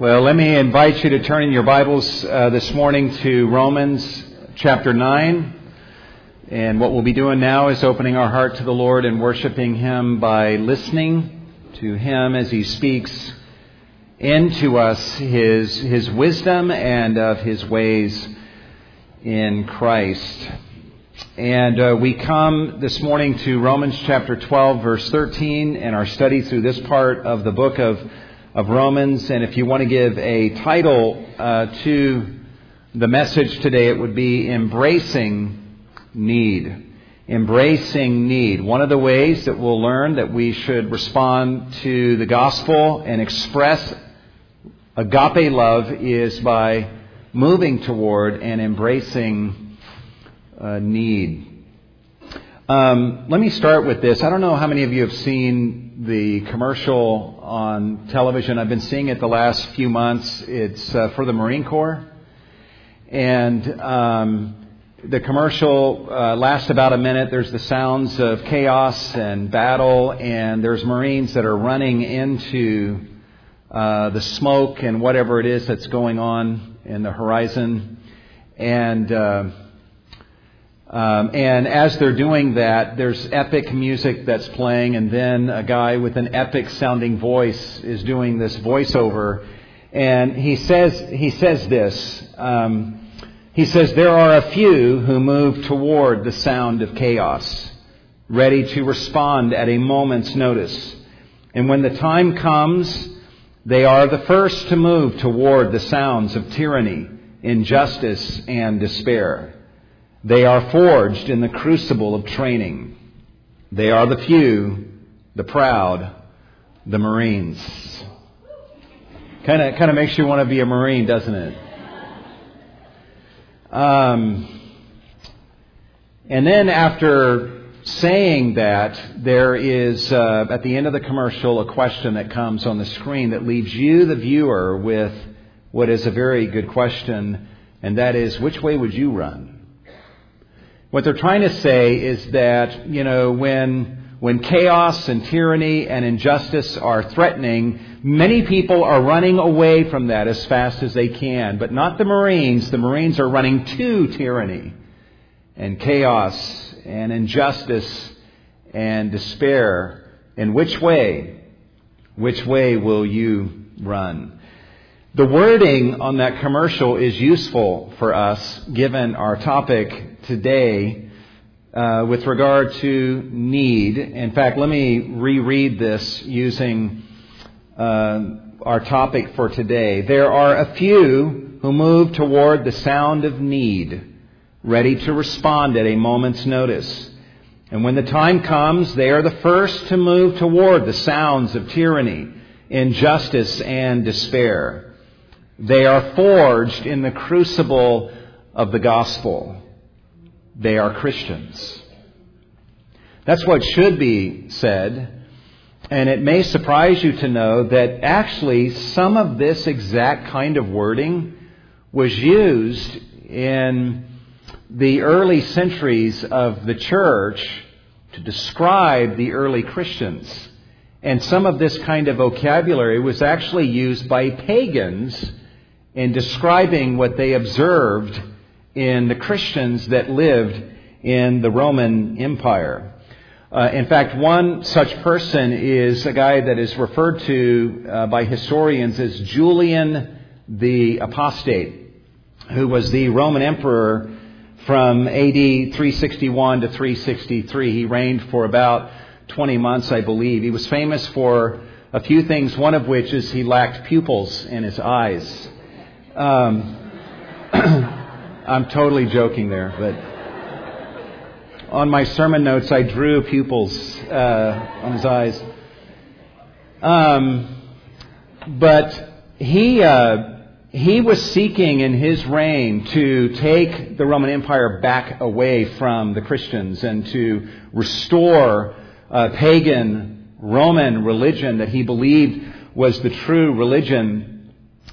Well, let me invite you to turn in your Bibles uh, this morning to Romans chapter 9. And what we'll be doing now is opening our heart to the Lord and worshiping Him by listening to Him as He speaks into us His, His wisdom and of His ways in Christ. And uh, we come this morning to Romans chapter 12, verse 13, and our study through this part of the book of of Romans. And if you want to give a title uh, to the message today, it would be Embracing Need. Embracing need. One of the ways that we'll learn that we should respond to the gospel and express agape love is by moving toward and embracing uh, need. Um, let me start with this. I don't know how many of you have seen the commercial on television. I've been seeing it the last few months. It's uh, for the Marine Corps. And um, the commercial uh, lasts about a minute. There's the sounds of chaos and battle, and there's Marines that are running into uh, the smoke and whatever it is that's going on in the horizon. And uh, um, and as they're doing that, there's epic music that's playing, and then a guy with an epic sounding voice is doing this voiceover. And he says, he says this. Um, he says, There are a few who move toward the sound of chaos, ready to respond at a moment's notice. And when the time comes, they are the first to move toward the sounds of tyranny, injustice, and despair. They are forged in the crucible of training. They are the few, the proud, the Marines. Kind of, kind of makes you want to be a Marine, doesn't it? Um, and then after saying that, there is uh, at the end of the commercial a question that comes on the screen that leaves you, the viewer, with what is a very good question, and that is, which way would you run? What they're trying to say is that, you know, when, when chaos and tyranny and injustice are threatening, many people are running away from that as fast as they can. But not the Marines. The Marines are running to tyranny and chaos and injustice and despair. And which way? Which way will you run? The wording on that commercial is useful for us given our topic today uh, with regard to need. In fact, let me reread this using uh, our topic for today. There are a few who move toward the sound of need, ready to respond at a moment's notice. And when the time comes, they are the first to move toward the sounds of tyranny, injustice, and despair. They are forged in the crucible of the gospel. They are Christians. That's what should be said. And it may surprise you to know that actually some of this exact kind of wording was used in the early centuries of the church to describe the early Christians. And some of this kind of vocabulary was actually used by pagans in describing what they observed in the Christians that lived in the Roman Empire. Uh, in fact, one such person is a guy that is referred to uh, by historians as Julian the Apostate, who was the Roman emperor from AD 361 to 363. He reigned for about 20 months, I believe. He was famous for a few things, one of which is he lacked pupils in his eyes. Um, I'm totally joking there, but on my sermon notes, I drew pupils uh, on his eyes. Um, but he uh, he was seeking in his reign to take the Roman Empire back away from the Christians and to restore uh, pagan Roman religion that he believed was the true religion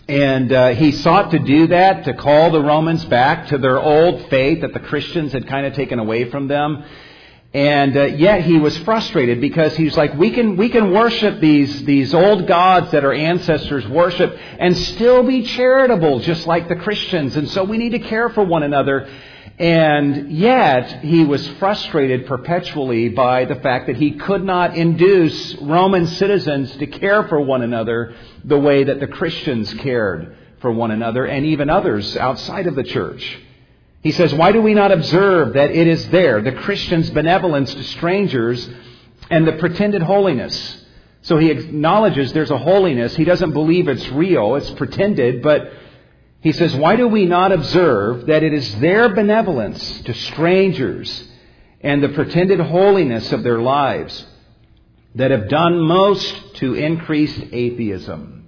and uh, he sought to do that, to call the Romans back to their old faith that the Christians had kind of taken away from them. And uh, yet he was frustrated because he's like, we can, we can worship these, these old gods that our ancestors worship and still be charitable, just like the Christians. And so we need to care for one another. And yet, he was frustrated perpetually by the fact that he could not induce Roman citizens to care for one another the way that the Christians cared for one another and even others outside of the church. He says, Why do we not observe that it is there, the Christian's benevolence to strangers and the pretended holiness? So he acknowledges there's a holiness. He doesn't believe it's real, it's pretended, but he says, Why do we not observe that it is their benevolence to strangers and the pretended holiness of their lives that have done most to increase atheism?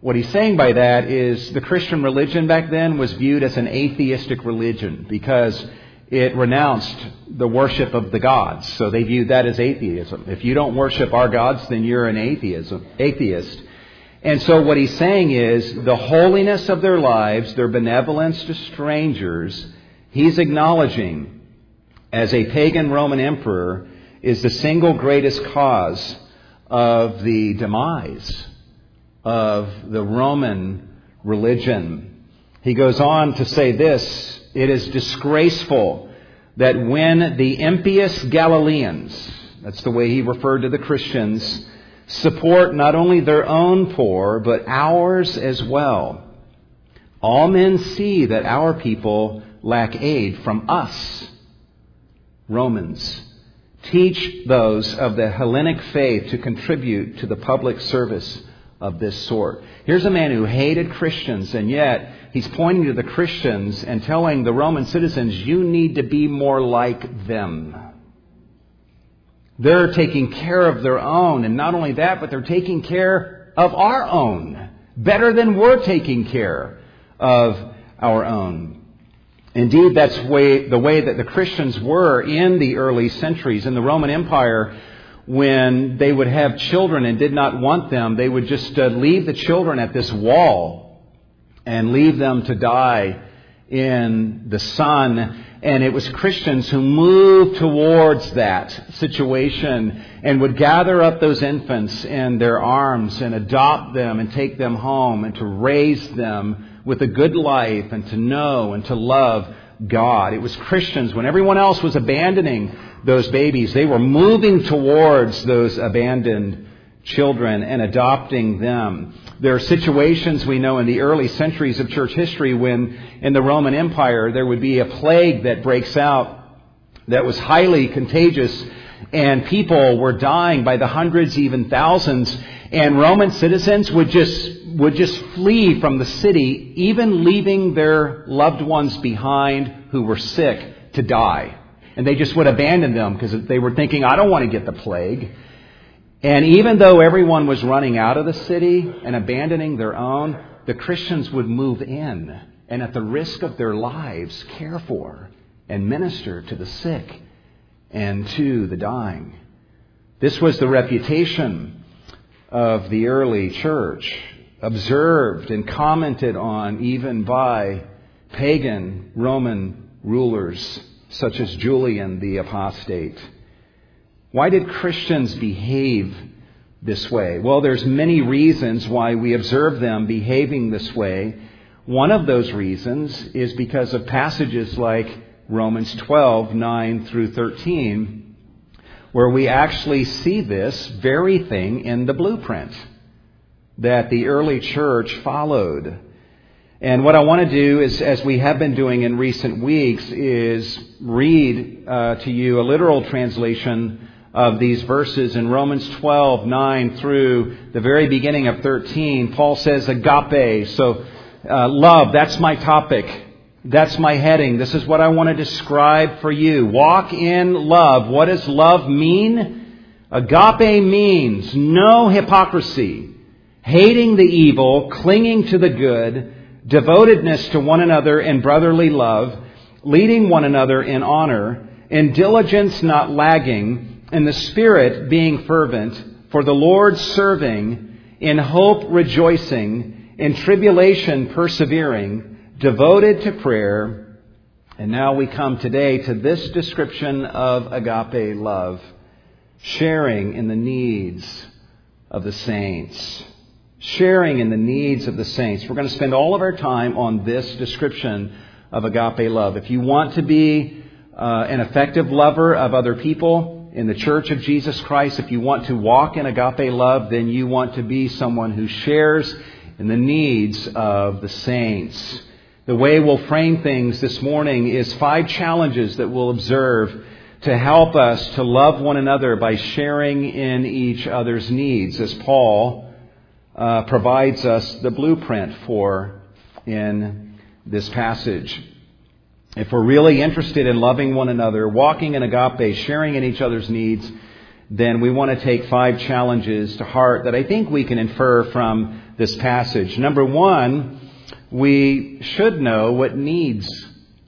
What he's saying by that is the Christian religion back then was viewed as an atheistic religion because it renounced the worship of the gods. So they viewed that as atheism. If you don't worship our gods, then you're an atheism, atheist. And so what he's saying is the holiness of their lives, their benevolence to strangers, he's acknowledging as a pagan Roman emperor is the single greatest cause of the demise of the Roman religion. He goes on to say this, it is disgraceful that when the impious Galileans, that's the way he referred to the Christians, support not only their own poor, but ours as well. All men see that our people lack aid from us. Romans. Teach those of the Hellenic faith to contribute to the public service of this sort. Here's a man who hated Christians, and yet he's pointing to the Christians and telling the Roman citizens, you need to be more like them. They're taking care of their own. And not only that, but they're taking care of our own better than we're taking care of our own. Indeed, that's way, the way that the Christians were in the early centuries in the Roman Empire. When they would have children and did not want them, they would just uh, leave the children at this wall and leave them to die in the sun and it was Christians who moved towards that situation and would gather up those infants in their arms and adopt them and take them home and to raise them with a good life and to know and to love God. It was Christians, when everyone else was abandoning those babies, they were moving towards those abandoned children and adopting them. There are situations we know in the early centuries of church history when in the Roman Empire there would be a plague that breaks out that was highly contagious and people were dying by the hundreds, even thousands, and Roman citizens would just would just flee from the city, even leaving their loved ones behind who were sick to die. And they just would abandon them because they were thinking, I don't want to get the plague. And even though everyone was running out of the city and abandoning their own, the Christians would move in and at the risk of their lives care for and minister to the sick and to the dying. This was the reputation of the early church, observed and commented on even by pagan Roman rulers such as Julian the apostate. Why did Christians behave this way? Well, there's many reasons why we observe them behaving this way. One of those reasons is because of passages like Romans 12, 9 through 13, where we actually see this very thing in the blueprint that the early church followed. And what I want to do is, as we have been doing in recent weeks, is read uh, to you a literal translation of these verses in Romans 12, 9 through the very beginning of 13. Paul says agape. So, uh, love, that's my topic. That's my heading. This is what I want to describe for you. Walk in love. What does love mean? Agape means no hypocrisy, hating the evil, clinging to the good, devotedness to one another in brotherly love, leading one another in honor, in diligence not lagging, in the Spirit being fervent, for the Lord serving, in hope rejoicing, in tribulation persevering, devoted to prayer, And now we come today to this description of agape love sharing in the needs of the saints. Sharing in the needs of the saints. We're going to spend all of our time on this description of agape love. If you want to be uh, an effective lover of other people in the church of Jesus Christ, if you want to walk in agape love, then you want to be someone who shares in the needs of the saints. The way we'll frame things this morning is five challenges that we'll observe to help us to love one another by sharing in each other's needs, as Paul uh, provides us the blueprint for in this passage. If we're really interested in loving one another, walking in agape, sharing in each other's needs, then we want to take five challenges to heart that I think we can infer from this passage. Number one, we should know what needs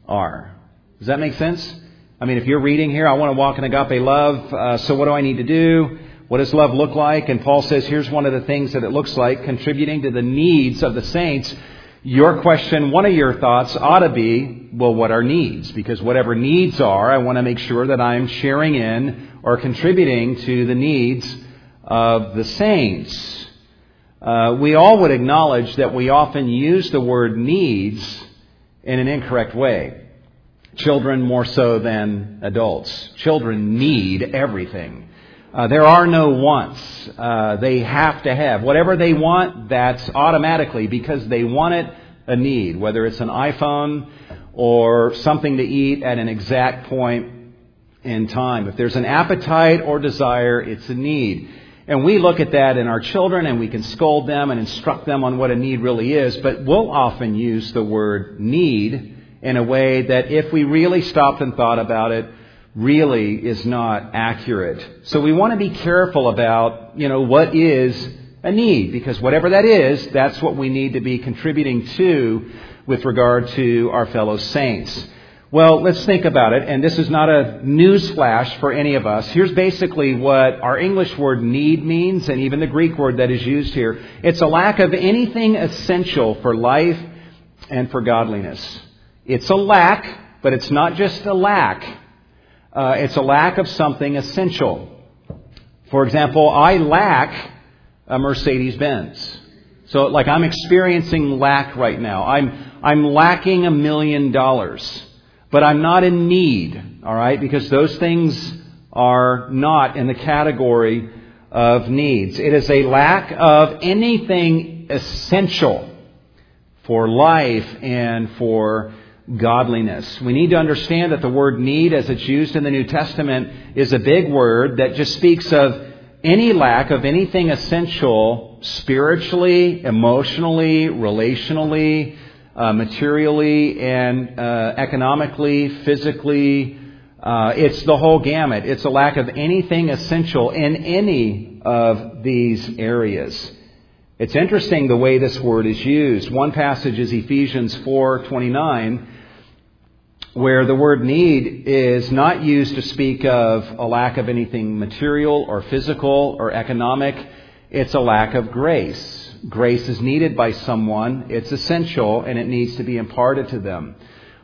are. Does that make sense? I mean, if you're reading here, I want to walk in agape love, uh, so what do I need to do? What does love look like? And Paul says, here's one of the things that it looks like, contributing to the needs of the saints. Your question, one of your thoughts ought to be, well, what are needs? Because whatever needs are, I want to make sure that I'm sharing in or contributing to the needs of the saints. Uh, we all would acknowledge that we often use the word needs in an incorrect way. Children more so than adults. Children need everything. Uh, there are no wants. Uh, they have to have. Whatever they want, that's automatically because they want it a need, whether it's an iPhone or something to eat at an exact point in time. If there's an appetite or desire, it's a need. And we look at that in our children and we can scold them and instruct them on what a need really is, but we'll often use the word need in a way that if we really stopped and thought about it, really is not accurate. So we want to be careful about, you know, what is a need, because whatever that is, that's what we need to be contributing to with regard to our fellow saints. Well, let's think about it, and this is not a news flash for any of us. Here's basically what our English word need means, and even the Greek word that is used here. It's a lack of anything essential for life and for godliness. It's a lack, but it's not just a lack. Uh, it's a lack of something essential. For example, I lack a Mercedes Benz. So, like, I'm experiencing lack right now. I'm, I'm lacking a million dollars. But I'm not in need, alright? Because those things are not in the category of needs. It is a lack of anything essential for life and for godliness. We need to understand that the word need, as it's used in the New Testament, is a big word that just speaks of any lack of anything essential spiritually, emotionally, relationally, uh, materially, and uh, economically, physically. Uh, it's the whole gamut. It's a lack of anything essential in any of these areas. It's interesting the way this word is used. One passage is Ephesians 4:29 where the word need is not used to speak of a lack of anything material or physical or economic. It's a lack of grace. Grace is needed by someone. It's essential and it needs to be imparted to them.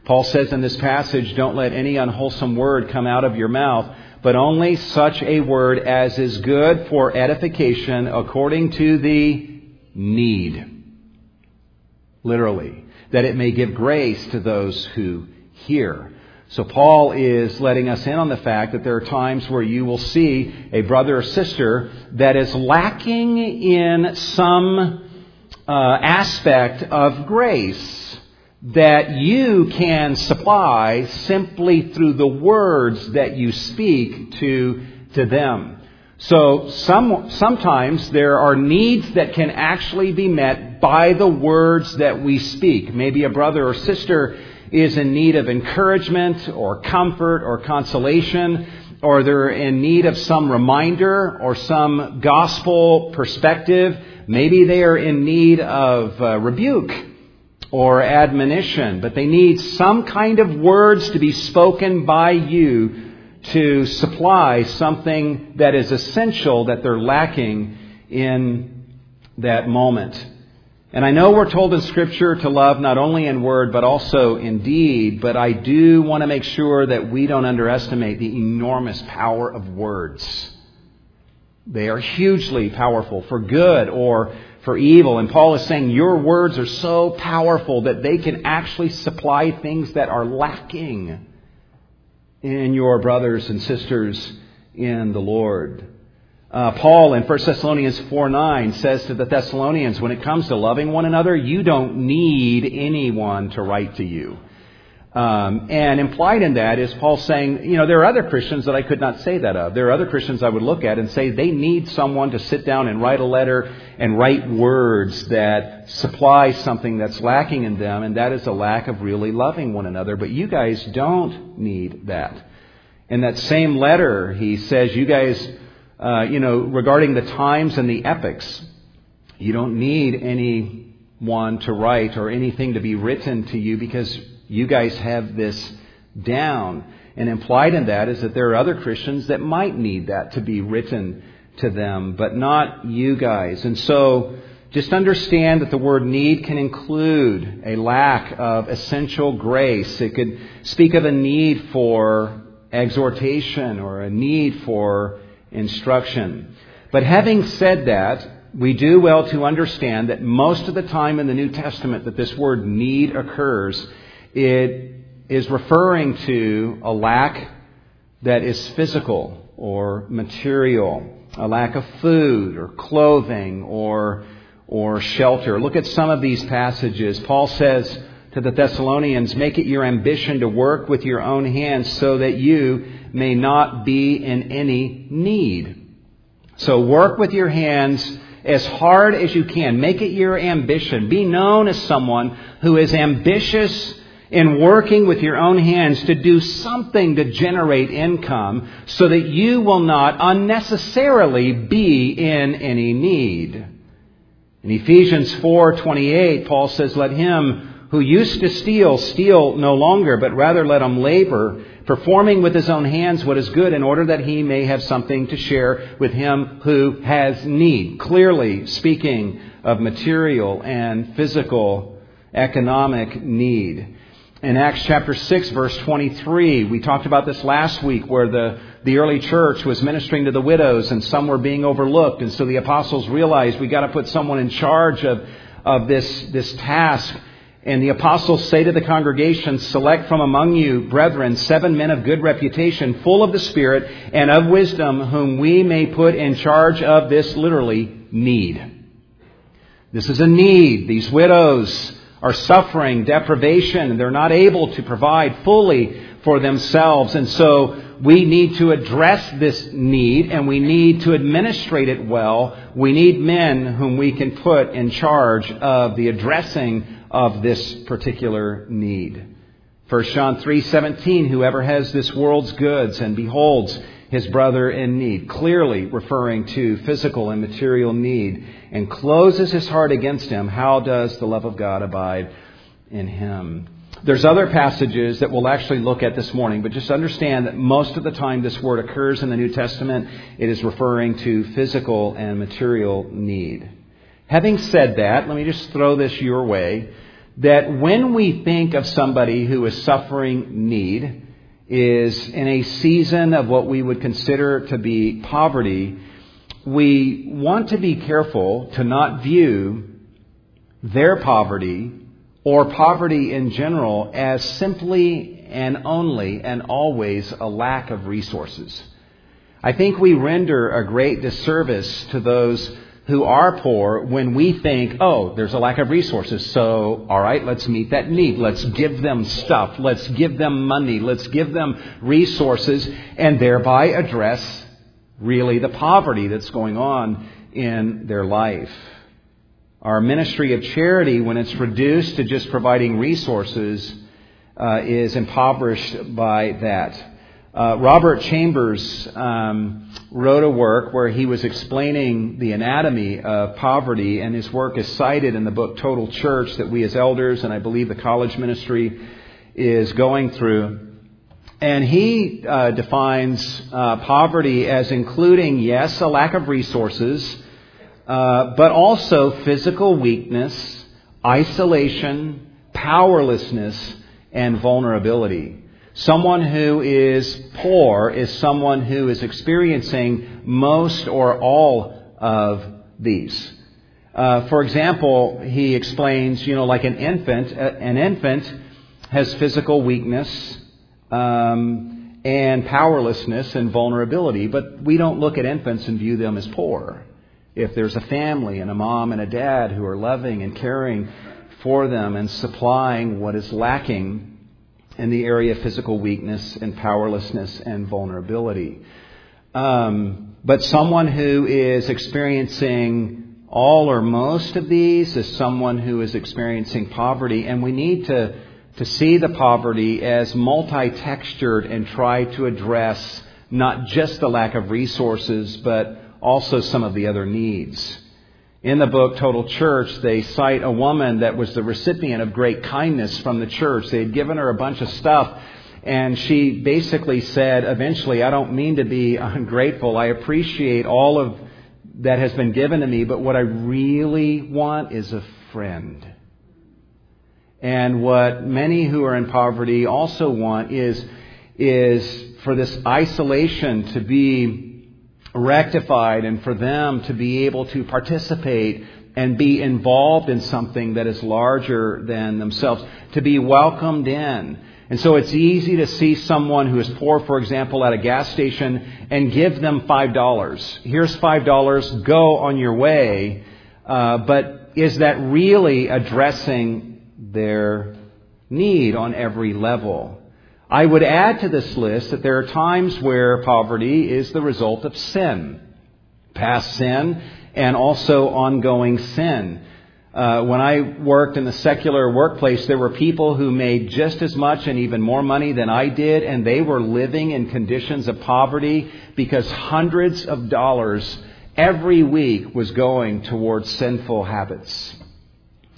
Paul says in this passage, don't let any unwholesome word come out of your mouth, but only such a word as is good for edification according to the need. Literally. That it may give grace to those who hear. So Paul is letting us in on the fact that there are times where you will see a brother or sister that is lacking in some uh, aspect of grace that you can supply simply through the words that you speak to, to them. So some, sometimes there are needs that can actually be met by the words that we speak. Maybe a brother or sister is in need of encouragement or comfort or consolation, or they're in need of some reminder or some gospel perspective. Maybe they are in need of uh, rebuke or admonition, but they need some kind of words to be spoken by you to supply something that is essential that they're lacking in that moment. And I know we're told in Scripture to love not only in word, but also in deed, but I do want to make sure that we don't underestimate the enormous power of words. They are hugely powerful for good or for evil. And Paul is saying your words are so powerful that they can actually supply things that are lacking in your brothers and sisters in the Lord. Uh, Paul in 1 Thessalonians 4 9 says to the Thessalonians, when it comes to loving one another, you don't need anyone to write to you. Um, and implied in that is Paul saying, you know, there are other Christians that I could not say that of. There are other Christians I would look at and say they need someone to sit down and write a letter and write words that supply something that's lacking in them, and that is a lack of really loving one another. But you guys don't need that. In that same letter, he says, you guys uh, you know, regarding the times and the epochs. You don't need anyone to write or anything to be written to you because you guys have this down. And implied in that is that there are other Christians that might need that to be written to them, but not you guys. And so, just understand that the word need can include a lack of essential grace. It could speak of a need for exhortation or a need for instruction. But having said that, we do well to understand that most of the time in the New Testament that this word need occurs, it is referring to a lack that is physical or material, a lack of food or clothing or, or shelter. Look at some of these passages. Paul says to the Thessalonians, make it your ambition to work with your own hands so that you may not be in any need. So work with your hands as hard as you can. Make it your ambition. Be known as someone who is ambitious in working with your own hands to do something to generate income so that you will not unnecessarily be in any need. In Ephesians 4:28 Paul says let him who used to steal steal no longer but rather let him labor performing with his own hands what is good in order that he may have something to share with him who has need. Clearly speaking of material and physical economic need. In Acts chapter 6 verse 23, we talked about this last week where the, the early church was ministering to the widows and some were being overlooked. And so the apostles realized we got to put someone in charge of, of this, this task. And the apostles say to the congregation, Select from among you, brethren, seven men of good reputation, full of the Spirit and of wisdom, whom we may put in charge of this literally need. This is a need. These widows are suffering deprivation. They're not able to provide fully for themselves. And so we need to address this need and we need to administrate it well. We need men whom we can put in charge of the addressing of this particular need. 1 John 3:17 whoever has this world's goods and beholds his brother in need clearly referring to physical and material need and closes his heart against him how does the love of God abide in him there's other passages that we'll actually look at this morning, but just understand that most of the time this word occurs in the New Testament, it is referring to physical and material need. Having said that, let me just throw this your way that when we think of somebody who is suffering need, is in a season of what we would consider to be poverty, we want to be careful to not view their poverty or poverty in general as simply and only and always a lack of resources. I think we render a great disservice to those who are poor when we think, oh, there's a lack of resources. So, all right, let's meet that need. Let's give them stuff. Let's give them money. Let's give them resources and thereby address really the poverty that's going on in their life. Our ministry of charity, when it's reduced to just providing resources, uh, is impoverished by that. Uh, Robert Chambers um, wrote a work where he was explaining the anatomy of poverty, and his work is cited in the book Total Church that we as elders and I believe the college ministry is going through. And he uh, defines uh, poverty as including, yes, a lack of resources, uh, but also physical weakness isolation, powerlessness, and vulnerability. Someone who is poor is someone who is experiencing most or all of these. Uh, for example, he explains, you know, like an infant, uh, an infant has physical weakness um, and powerlessness and vulnerability, but we don't look at infants and view them as poor. If there's a family and a mom and a dad who are loving and caring for them and supplying what is lacking, in the area of physical weakness and powerlessness and vulnerability. Um, but someone who is experiencing all or most of these is someone who is experiencing poverty, and we need to, to see the poverty as multi textured and try to address not just the lack of resources, but also some of the other needs. In the book Total Church, they cite a woman that was the recipient of great kindness from the church. They had given her a bunch of stuff, and she basically said, eventually, I don't mean to be ungrateful. I appreciate all of that has been given to me, but what I really want is a friend. And what many who are in poverty also want is, is for this isolation to be rectified and for them to be able to participate and be involved in something that is larger than themselves, to be welcomed in. And so it's easy to see someone who is poor, for example, at a gas station and give them $5. Here's $5, go on your way. Uh, but is that really addressing their need on every level? I would add to this list that there are times where poverty is the result of sin, past sin, and also ongoing sin. Uh, when I worked in the secular workplace, there were people who made just as much and even more money than I did, and they were living in conditions of poverty because hundreds of dollars every week was going towards sinful habits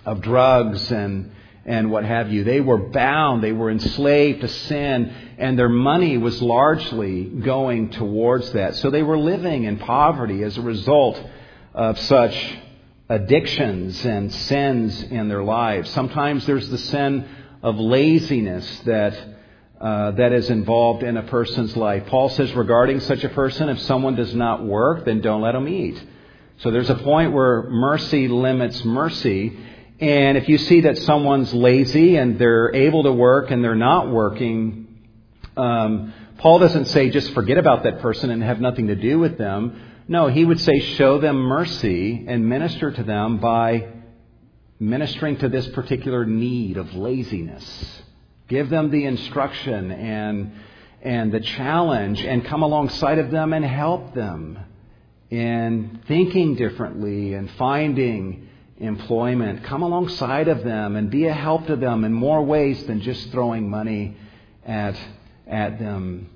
of drugs and and what have you. They were bound, they were enslaved to sin, and their money was largely going towards that. So they were living in poverty as a result of such addictions and sins in their lives. Sometimes there's the sin of laziness that uh, that is involved in a person's life. Paul says regarding such a person, if someone does not work, then don't let him eat. So there's a point where mercy limits mercy, and if you see that someone's lazy and they're able to work and they're not working, um, Paul doesn't say just forget about that person and have nothing to do with them. No, he would say show them mercy and minister to them by ministering to this particular need of laziness. Give them the instruction and, and the challenge and come alongside of them and help them in thinking differently and finding employment. Come alongside of them and be a help to them in more ways than just throwing money at, at them.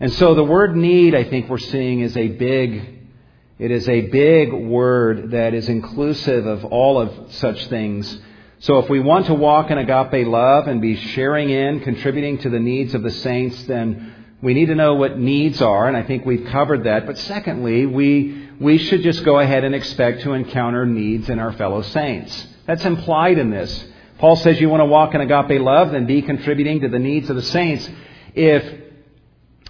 And so the word need, I think we're seeing, is a big, it is a big word that is inclusive of all of such things. So if we want to walk in agape love and be sharing in, contributing to the needs of the saints, then we need to know what needs are, and I think we've covered that. But secondly, we we should just go ahead and expect to encounter needs in our fellow saints. That's implied in this. Paul says you want to walk in agape love, then be contributing to the needs of the saints. If,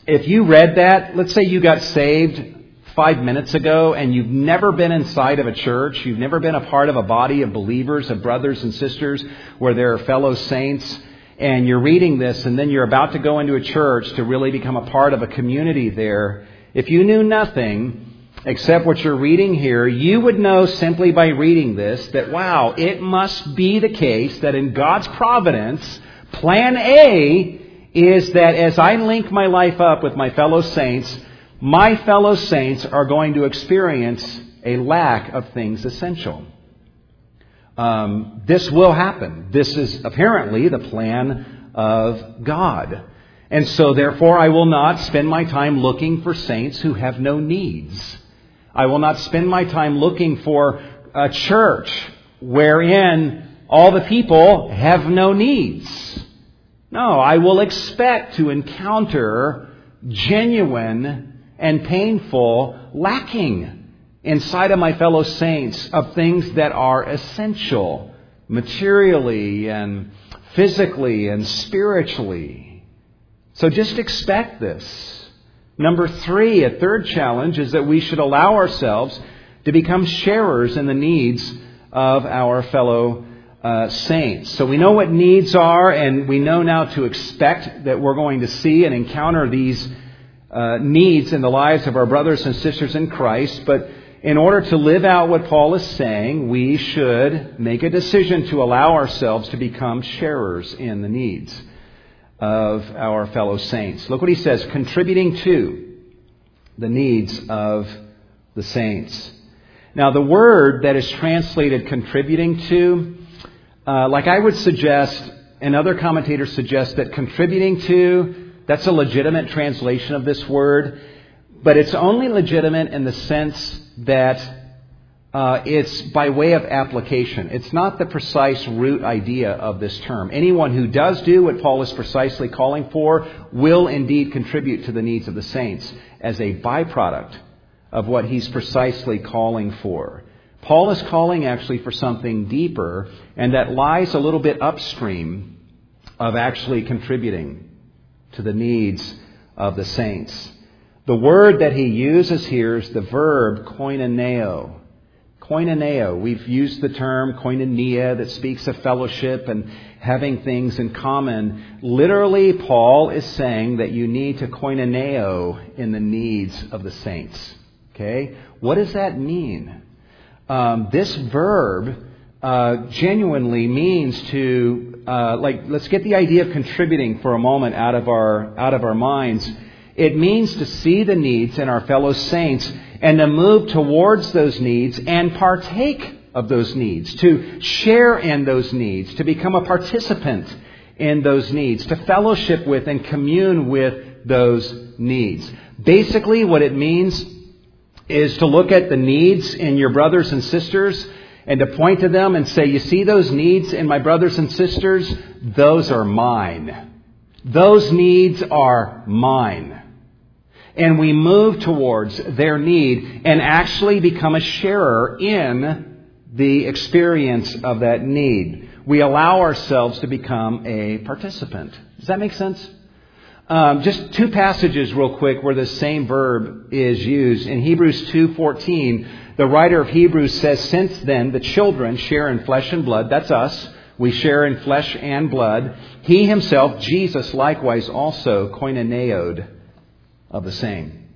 if you read that, let's say you got saved five minutes ago and you've never been inside of a church, you've never been a part of a body of believers, of brothers and sisters where there are fellow saints, and you're reading this and then you're about to go into a church to really become a part of a community there. If you knew nothing, except what you're reading here, you would know simply by reading this that, wow, it must be the case that in God's providence, plan A is that as I link my life up with my fellow saints, my fellow saints are going to experience a lack of things essential. Um, this will happen. This is apparently the plan of God. And so, therefore, I will not spend my time looking for saints who have no needs. I will not spend my time looking for a church wherein all the people have no needs. No, I will expect to encounter genuine and painful lacking inside of my fellow saints of things that are essential materially and physically and spiritually. So just expect this. Number three, a third challenge is that we should allow ourselves to become sharers in the needs of our fellow uh, saints. So we know what needs are, and we know now to expect that we're going to see and encounter these uh, needs in the lives of our brothers and sisters in Christ. But in order to live out what Paul is saying, we should make a decision to allow ourselves to become sharers in the needs of our fellow saints. Look what he says contributing to the needs of the saints. Now, the word that is translated contributing to, uh, like I would suggest, and other commentators suggest that contributing to, that's a legitimate translation of this word, but it's only legitimate in the sense that uh, it's by way of application. It's not the precise root idea of this term. Anyone who does do what Paul is precisely calling for will indeed contribute to the needs of the saints as a byproduct of what he's precisely calling for. Paul is calling actually for something deeper, and that lies a little bit upstream of actually contributing to the needs of the saints. The word that he uses here is the verb koinoneo. Koinoneo. We've used the term koinonia that speaks of fellowship and having things in common. Literally, Paul is saying that you need to koinoneo in the needs of the saints. Okay? What does that mean? Um, this verb uh, genuinely means to, uh, like, let's get the idea of contributing for a moment out of our out of our minds. It means to see the needs in our fellow saints and to move towards those needs and partake of those needs, to share in those needs, to become a participant in those needs, to fellowship with and commune with those needs. Basically, what it means is to look at the needs in your brothers and sisters and to point to them and say, You see those needs in my brothers and sisters? Those are mine. Those needs are mine and we move towards their need and actually become a sharer in the experience of that need. We allow ourselves to become a participant. Does that make sense? Um, just two passages real quick where the same verb is used. In Hebrews 2.14, the writer of Hebrews says, Since then the children share in flesh and blood, that's us, we share in flesh and blood, he himself, Jesus, likewise also koinoneoed of the same.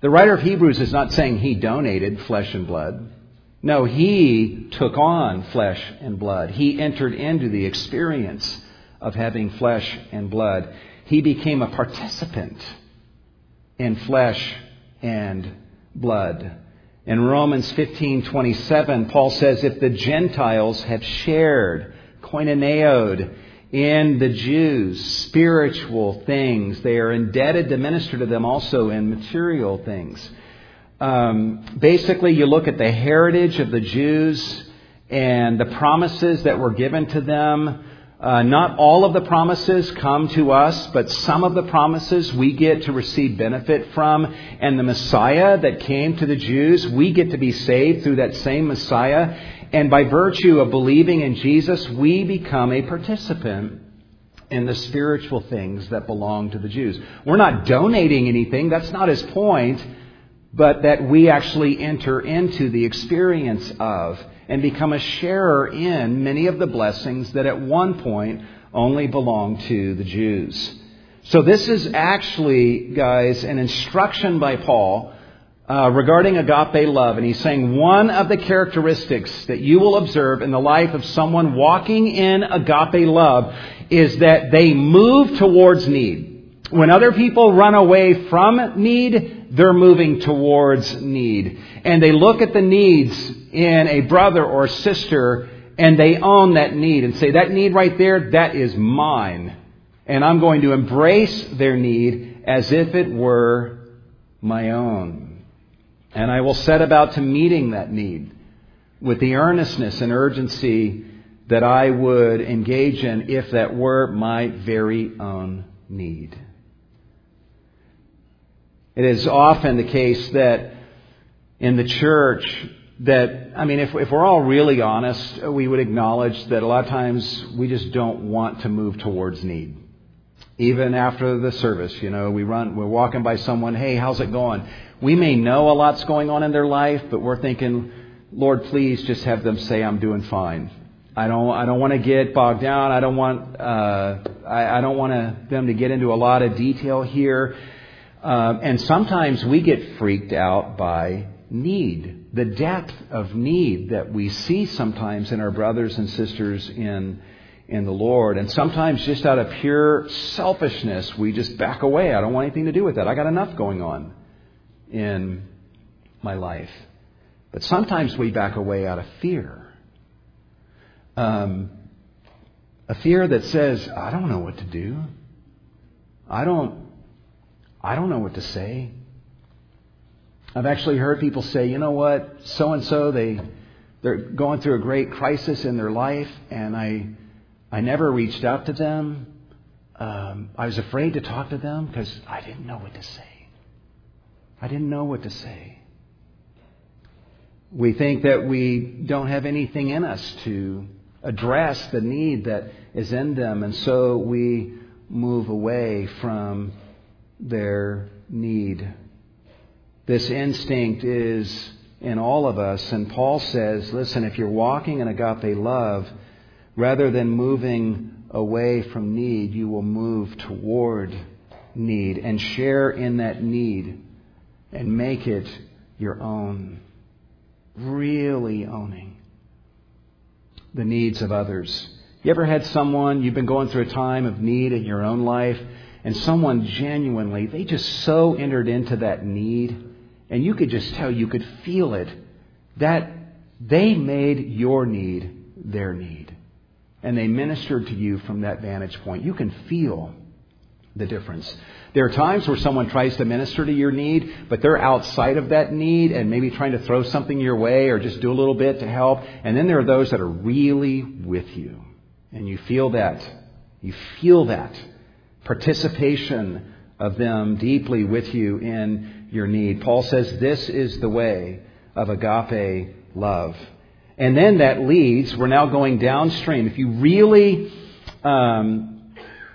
The writer of Hebrews is not saying he donated flesh and blood. No, he took on flesh and blood. He entered into the experience of having flesh and blood. He became a participant in flesh and blood. In Romans 15:27, Paul says, "If the Gentiles have shared, koinoneod, in the Jews spiritual things. They are indebted to minister to them also in material things. Um, basically, you look at the heritage of the Jews and the promises that were given to them. Uh, not all of the promises come to us, but some of the promises we get to receive benefit from. And the Messiah that came to the Jews, we get to be saved through that same Messiah. And by virtue of believing in Jesus, we become a participant in the spiritual things that belong to the Jews. We're not donating anything, that's not his point, but that we actually enter into the experience of and become a sharer in many of the blessings that at one point only belonged to the Jews. So this is actually, guys, an instruction by Paul uh, regarding agape love, and he's saying one of the characteristics that you will observe in the life of someone walking in agape love is that they move towards need. When other people run away from need, they're moving towards need. And they look at the needs in a brother or sister and they own that need and say, that need right there, that is mine. And I'm going to embrace their need as if it were my own. And I will set about to meeting that need with the earnestness and urgency that I would engage in if that were my very own need. It is often the case that in the church, that, I mean, if, if we're all really honest, we would acknowledge that a lot of times we just don't want to move towards need. Even after the service, you know, we run, we're walking by someone, hey, how's it going? We may know a lot's going on in their life, but we're thinking, Lord, please just have them say, I'm doing fine. I don't, I don't want to get bogged down. I don't want, uh, I, I don't want them to get into a lot of detail here. Um, and sometimes we get freaked out by need, the depth of need that we see sometimes in our brothers and sisters in, in the Lord. And sometimes just out of pure selfishness, we just back away. I don't want anything to do with that. I got enough going on in my life. But sometimes we back away out of fear. Um, a fear that says, I don't know what to do. I don't, I don't know what to say. I've actually heard people say, you know what, so and so, they, they're going through a great crisis in their life, and I, I never reached out to them. Um, I was afraid to talk to them because I didn't know what to say. I didn't know what to say. We think that we don't have anything in us to address the need that is in them, and so we move away from their need. This instinct is in all of us. And Paul says, listen, if you're walking in agape love, rather than moving away from need, you will move toward need and share in that need and make it your own. Really owning the needs of others. You ever had someone, you've been going through a time of need in your own life, and someone genuinely, they just so entered into that need and you could just tell, you could feel it, that they made your need their need. And they ministered to you from that vantage point. You can feel the difference. There are times where someone tries to minister to your need, but they're outside of that need and maybe trying to throw something your way or just do a little bit to help. And then there are those that are really with you. And you feel that. You feel that participation of them deeply with you in your need. Paul says this is the way of agape love. And then that leads, we're now going downstream. If you really, um,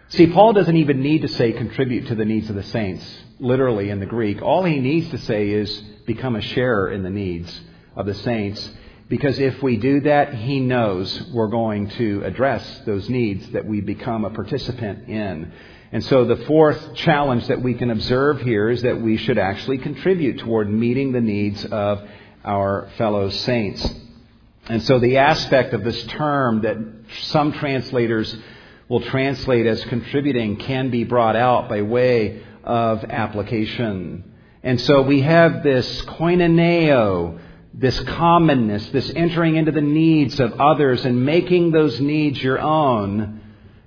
see, Paul doesn't even need to say contribute to the needs of the saints, literally in the Greek. All he needs to say is become a sharer in the needs of the saints. Because if we do that, he knows we're going to address those needs that we become a participant in. And so the fourth challenge that we can observe here is that we should actually contribute toward meeting the needs of our fellow saints. And so the aspect of this term that some translators will translate as contributing can be brought out by way of application. And so we have this koinoneo, this commonness, this entering into the needs of others and making those needs your own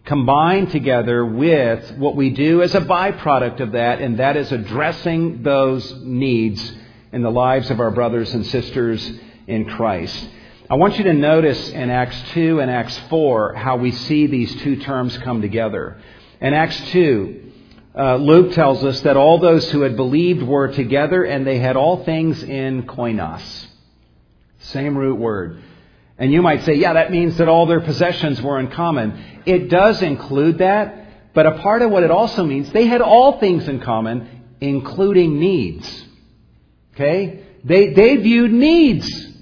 combined together with what we do as a byproduct of that, and that is addressing those needs in the lives of our brothers and sisters in Christ. I want you to notice in Acts 2 and Acts 4 how we see these two terms come together. In Acts 2, uh, Luke tells us that all those who had believed were together and they had all things in koinos. Same root word. And you might say, yeah, that means that all their possessions were in common. It does include that, but a part of what it also means, they had all things in common, including needs. Okay? They, they viewed needs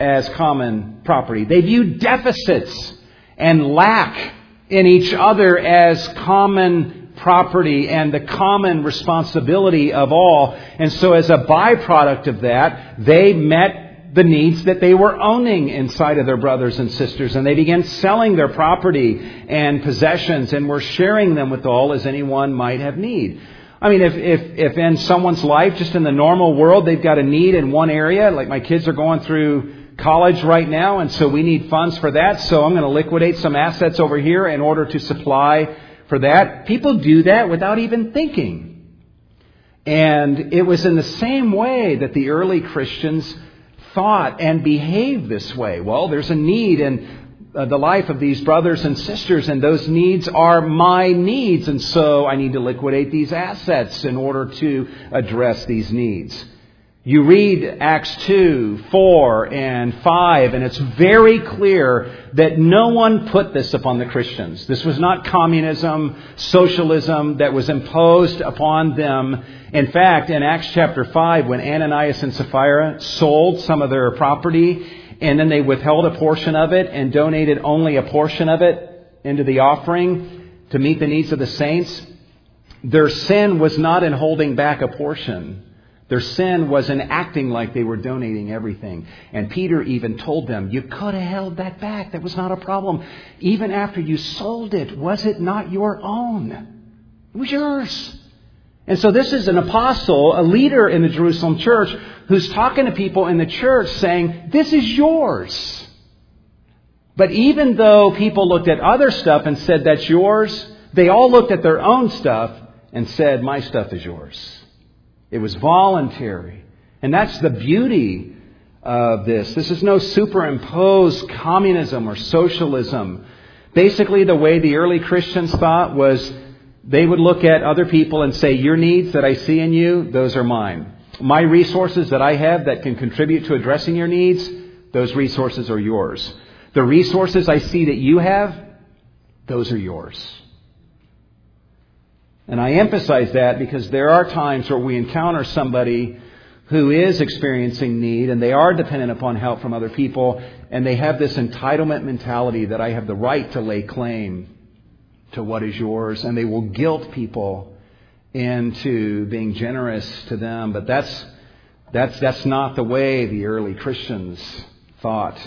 as common property. They viewed deficits and lack in each other as common property and the common responsibility of all. And so as a byproduct of that, they met the needs that they were owning inside of their brothers and sisters. And they began selling their property and possessions and were sharing them with all as anyone might have need. I mean, if, if, if in someone's life, just in the normal world, they've got a need in one area, like my kids are going through college right now, and so we need funds for that, so I'm going to liquidate some assets over here in order to supply for that. People do that without even thinking. And it was in the same way that the early Christians thought and behaved this way? Well, there's a need in uh, the life of these brothers and sisters, and those needs are my needs, and so I need to liquidate these assets in order to address these needs. You read Acts 2, 4, and 5, and it's very clear that no one put this upon the Christians. This was not communism, socialism that was imposed upon them. In fact, in Acts chapter 5, when Ananias and Sapphira sold some of their property, and then they withheld a portion of it and donated only a portion of it into the offering to meet the needs of the saints, their sin was not in holding back a portion. Their sin was in acting like they were donating everything. And Peter even told them, You could have held that back. That was not a problem. Even after you sold it, was it not your own? It was yours. And so this is an apostle, a leader in the Jerusalem church, who's talking to people in the church saying, This is yours. But even though people looked at other stuff and said, That's yours, they all looked at their own stuff and said, My stuff is yours. It was voluntary. And that's the beauty of this. This is no superimposed communism or socialism. Basically, the way the early Christians thought was they would look at other people and say, Your needs that I see in you, those are mine. My resources that I have that can contribute to addressing your needs, those resources are yours. The resources I see that you have, those are yours. And I emphasize that because there are times where we encounter somebody who is experiencing need and they are dependent upon help from other people and they have this entitlement mentality that I have the right to lay claim to what is yours and they will guilt people into being generous to them. But that's, that's, that's not the way the early Christians thought.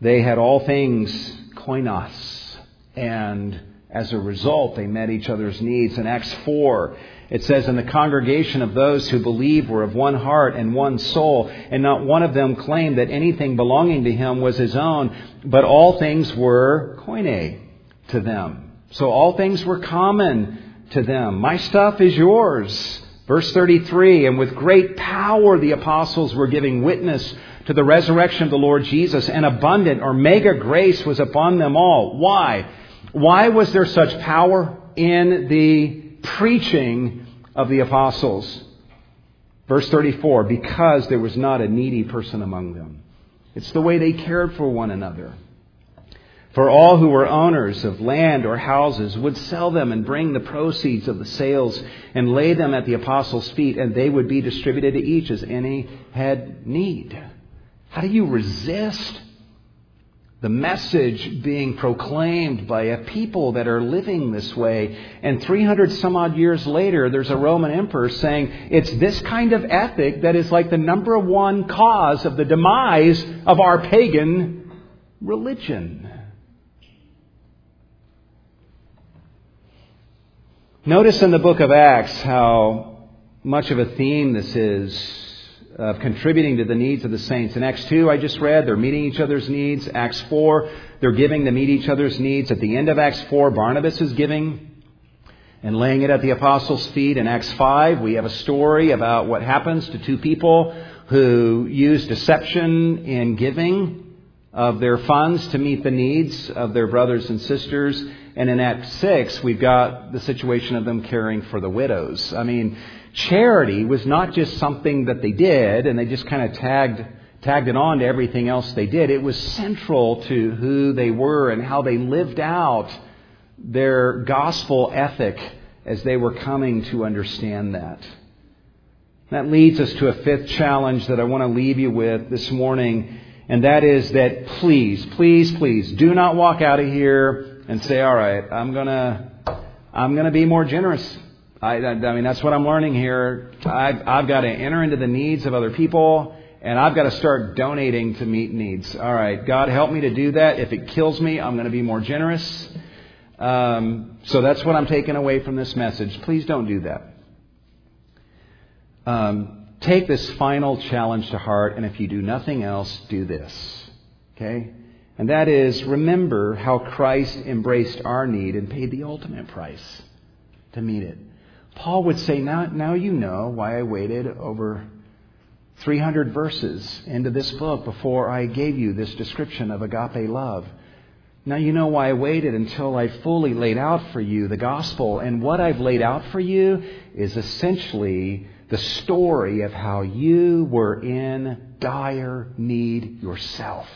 They had all things koinos and as a result, they met each other's needs. In Acts 4, it says, And the congregation of those who believed were of one heart and one soul, and not one of them claimed that anything belonging to him was his own, but all things were koine to them. So all things were common to them. My stuff is yours. Verse 33, and with great power the apostles were giving witness to the resurrection of the Lord Jesus, and abundant or mega grace was upon them all. Why? Why was there such power in the preaching of the apostles? Verse 34 because there was not a needy person among them. It's the way they cared for one another. For all who were owners of land or houses would sell them and bring the proceeds of the sales and lay them at the apostles' feet, and they would be distributed to each as any had need. How do you resist the message being proclaimed by a people that are living this way. And 300 some odd years later, there's a Roman emperor saying it's this kind of ethic that is like the number one cause of the demise of our pagan religion. Notice in the book of Acts how much of a theme this is of contributing to the needs of the saints. In Acts 2, I just read, they're meeting each other's needs. Acts 4, they're giving to meet each other's needs. At the end of Acts 4, Barnabas is giving and laying it at the apostles' feet. In Acts 5, we have a story about what happens to two people who use deception in giving of their funds to meet the needs of their brothers and sisters. And in Acts 6, we've got the situation of them caring for the widows. I mean, charity was not just something that they did and they just kind of tagged tagged it on to everything else they did. It was central to who they were and how they lived out their gospel ethic as they were coming to understand that. That leads us to a fifth challenge that I want to leave you with this morning, and that is that please, please, please do not walk out of here and say, all right, I'm gonna, I'm gonna be more generous. I, I mean, that's what I'm learning here. I've, I've got to enter into the needs of other people, and I've got to start donating to meet needs. All right, God, help me to do that. If it kills me, I'm going to be more generous. Um, so that's what I'm taking away from this message. Please don't do that. Um, take this final challenge to heart, and if you do nothing else, do this. Okay? And that is remember how Christ embraced our need and paid the ultimate price to meet it. Paul would say, now, now you know why I waited over 300 verses into this book before I gave you this description of agape love. Now you know why I waited until I fully laid out for you the gospel. And what I've laid out for you is essentially the story of how you were in dire need yourself.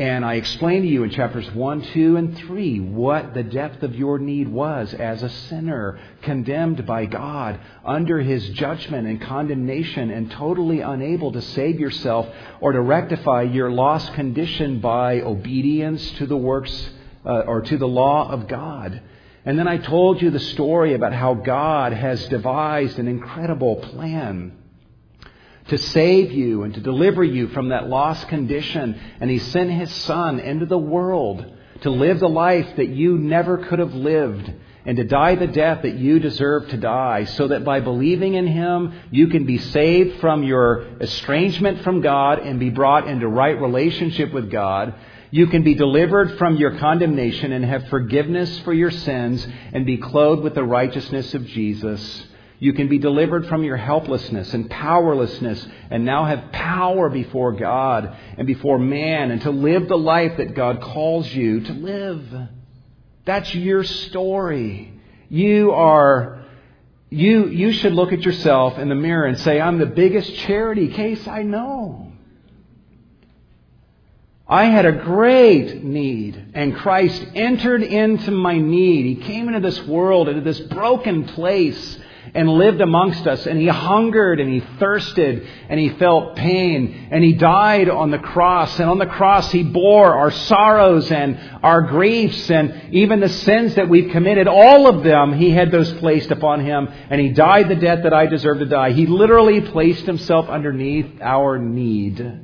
And I explained to you in chapters 1, 2, and 3 what the depth of your need was as a sinner, condemned by God, under his judgment and condemnation, and totally unable to save yourself or to rectify your lost condition by obedience to the works uh, or to the law of God. And then I told you the story about how God has devised an incredible plan to save you and to deliver you from that lost condition. And He sent His Son into the world to live the life that you never could have lived and to die the death that you deserve to die, so that by believing in Him, you can be saved from your estrangement from God and be brought into right relationship with God. You can be delivered from your condemnation and have forgiveness for your sins and be clothed with the righteousness of Jesus. You can be delivered from your helplessness and powerlessness and now have power before God and before man and to live the life that God calls you to live. That's your story. You are, you, you should look at yourself in the mirror and say, I'm the biggest charity case I know. I had a great need, and Christ entered into my need. He came into this world, into this broken place, and lived amongst us, and he hungered and he thirsted and he felt pain, and he died on the cross, and on the cross he bore our sorrows and our griefs and even the sins that we've committed. All of them, he had those placed upon him, and he died the death that I deserve to die. He literally placed himself underneath our need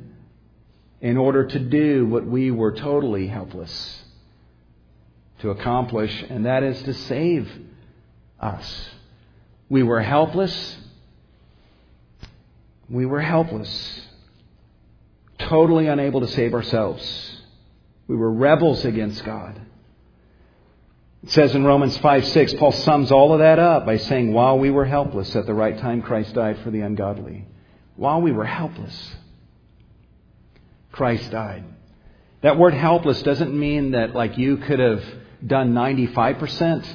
in order to do what we were totally helpless to accomplish, and that is to save us. We were helpless. We were helpless. Totally unable to save ourselves. We were rebels against God. It says in Romans 5 6, Paul sums all of that up by saying, While we were helpless, at the right time Christ died for the ungodly. While we were helpless, Christ died. That word helpless doesn't mean that, like, you could have done 95%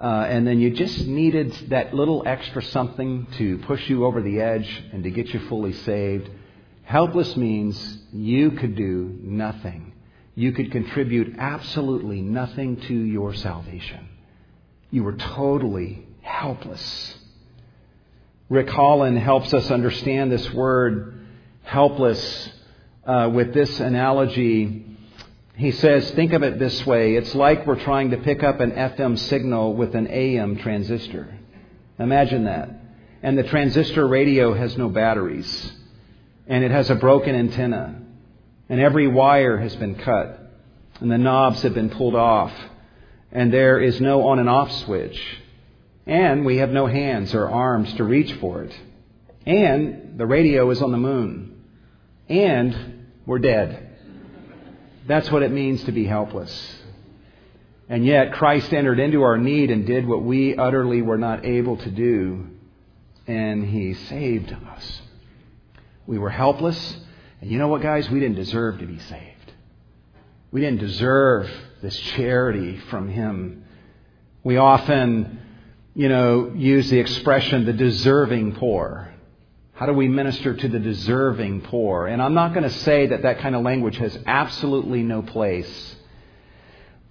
uh, and then you just needed that little extra something to push you over the edge and to get you fully saved. Helpless means you could do nothing. You could contribute absolutely nothing to your salvation. You were totally helpless. Rick Holland helps us understand this word helpless uh, with this analogy he says, think of it this way. It's like we're trying to pick up an FM signal with an AM transistor. Imagine that. And the transistor radio has no batteries. And it has a broken antenna. And every wire has been cut. And the knobs have been pulled off. And there is no on and off switch. And we have no hands or arms to reach for it. And the radio is on the moon. And we're dead. That's what it means to be helpless. And yet, Christ entered into our need and did what we utterly were not able to do, and He saved us. We were helpless, and you know what, guys? We didn't deserve to be saved. We didn't deserve this charity from Him. We often, you know, use the expression the deserving poor. How do we minister to the deserving poor? And I'm not going to say that that kind of language has absolutely no place.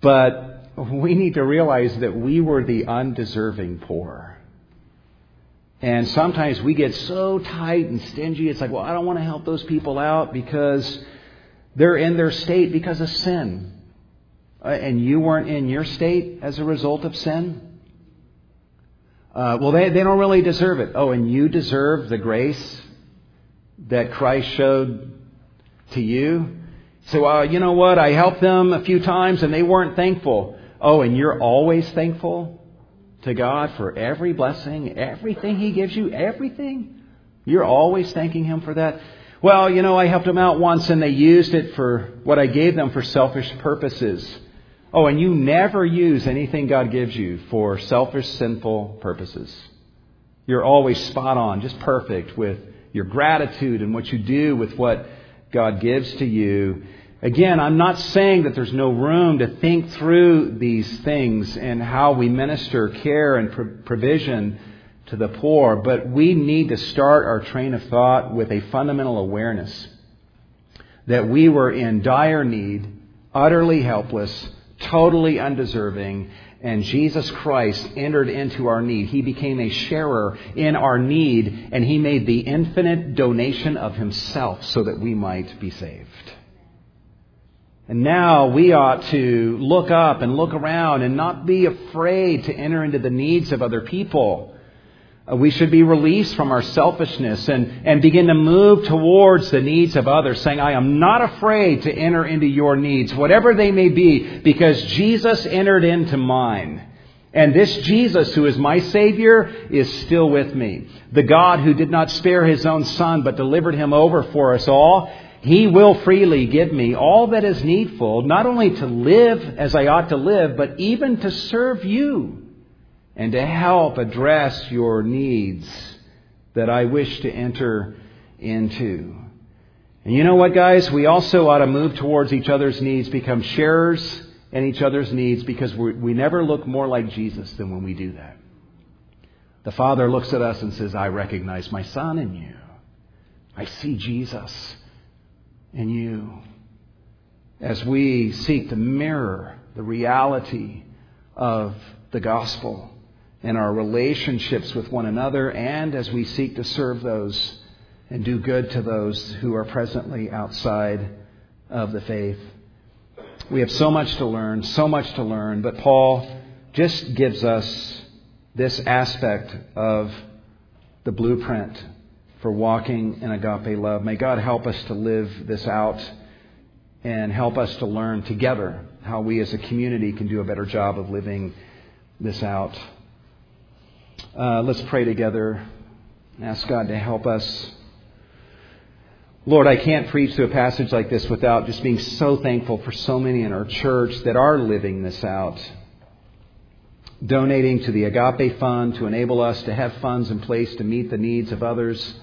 But we need to realize that we were the undeserving poor. And sometimes we get so tight and stingy, it's like, well, I don't want to help those people out because they're in their state because of sin. Uh, and you weren't in your state as a result of sin? Uh, well, they, they don't really deserve it. Oh, and you deserve the grace that Christ showed to you? So, well, you know what? I helped them a few times and they weren't thankful. Oh, and you're always thankful to God for every blessing, everything He gives you, everything? You're always thanking Him for that? Well, you know, I helped them out once and they used it for what I gave them for selfish purposes. Oh, and you never use anything God gives you for selfish, sinful purposes. You're always spot on, just perfect with your gratitude and what you do with what God gives to you. Again, I'm not saying that there's no room to think through these things and how we minister care and provision to the poor, but we need to start our train of thought with a fundamental awareness that we were in dire need, utterly helpless, totally undeserving, and Jesus Christ entered into our need. He became a sharer in our need, and He made the infinite donation of Himself so that we might be saved. And now we ought to look up and look around and not be afraid to enter into the needs of other people. Uh, we should be released from our selfishness and, and begin to move towards the needs of others, saying, I am not afraid to enter into your needs, whatever they may be, because Jesus entered into mine. And this Jesus, who is my Savior, is still with me. The God who did not spare his own Son, but delivered him over for us all, he will freely give me all that is needful, not only to live as I ought to live, but even to serve you and to help address your needs that I wish to enter into. And you know what, guys? We also ought to move towards each other's needs, become sharers in each other's needs, because we never look more like Jesus than when we do that. The Father looks at us and says, I recognize my Son in you. I see Jesus in you. As we seek to mirror the reality of the gospel in our relationships with one another and as we seek to serve those and do good to those who are presently outside of the faith. We have so much to learn, so much to learn, but Paul just gives us this aspect of the blueprint for walking in agape love. May God help us to live this out and help us to learn together how we as a community can do a better job of living this out. Uh, let's pray together. Ask God to help us. Lord, I can't preach through a passage like this without just being so thankful for so many in our church that are living this out. Donating to the Agape Fund to enable us to have funds in place to meet the needs of others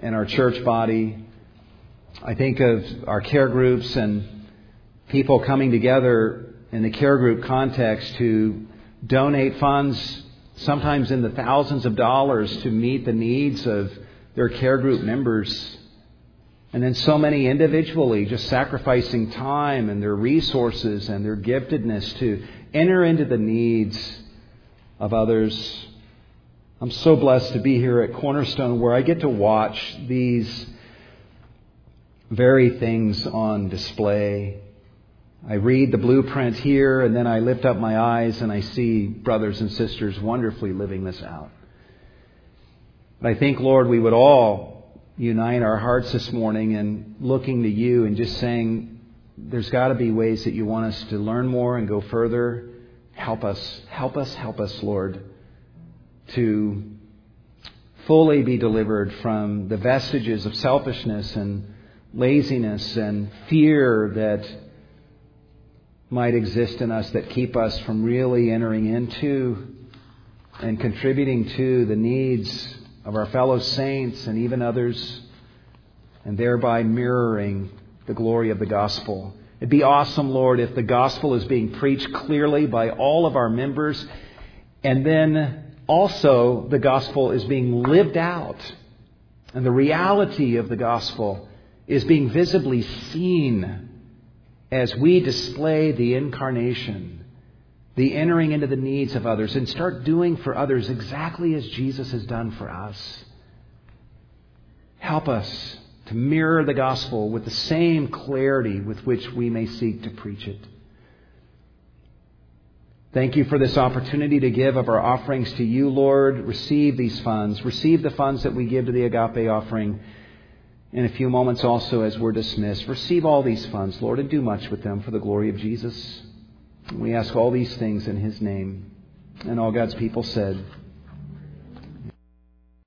in our church body. I think of our care groups and people coming together in the care group context to donate funds sometimes in the thousands of dollars to meet the needs of their care group members. And then so many individually just sacrificing time and their resources and their giftedness to enter into the needs of others. I'm so blessed to be here at Cornerstone where I get to watch these very things on display. I read the blueprint here, and then I lift up my eyes and I see brothers and sisters wonderfully living this out. But I think, Lord, we would all unite our hearts this morning in looking to you and just saying, there's got to be ways that you want us to learn more and go further. Help us, help us, help us, Lord, to fully be delivered from the vestiges of selfishness and laziness and fear that might exist in us that keep us from really entering into and contributing to the needs of our fellow saints and even others, and thereby mirroring the glory of the gospel. It'd be awesome, Lord, if the gospel is being preached clearly by all of our members, and then also the gospel is being lived out, and the reality of the gospel is being visibly seen as we display the incarnation, the entering into the needs of others, and start doing for others exactly as Jesus has done for us. Help us to mirror the gospel with the same clarity with which we may seek to preach it. Thank you for this opportunity to give of our offerings to you, Lord. Receive these funds. Receive the funds that we give to the agape offering in a few moments also as we're dismissed. Receive all these funds, Lord, and do much with them for the glory of Jesus. We ask all these things in His name. And all God's people said,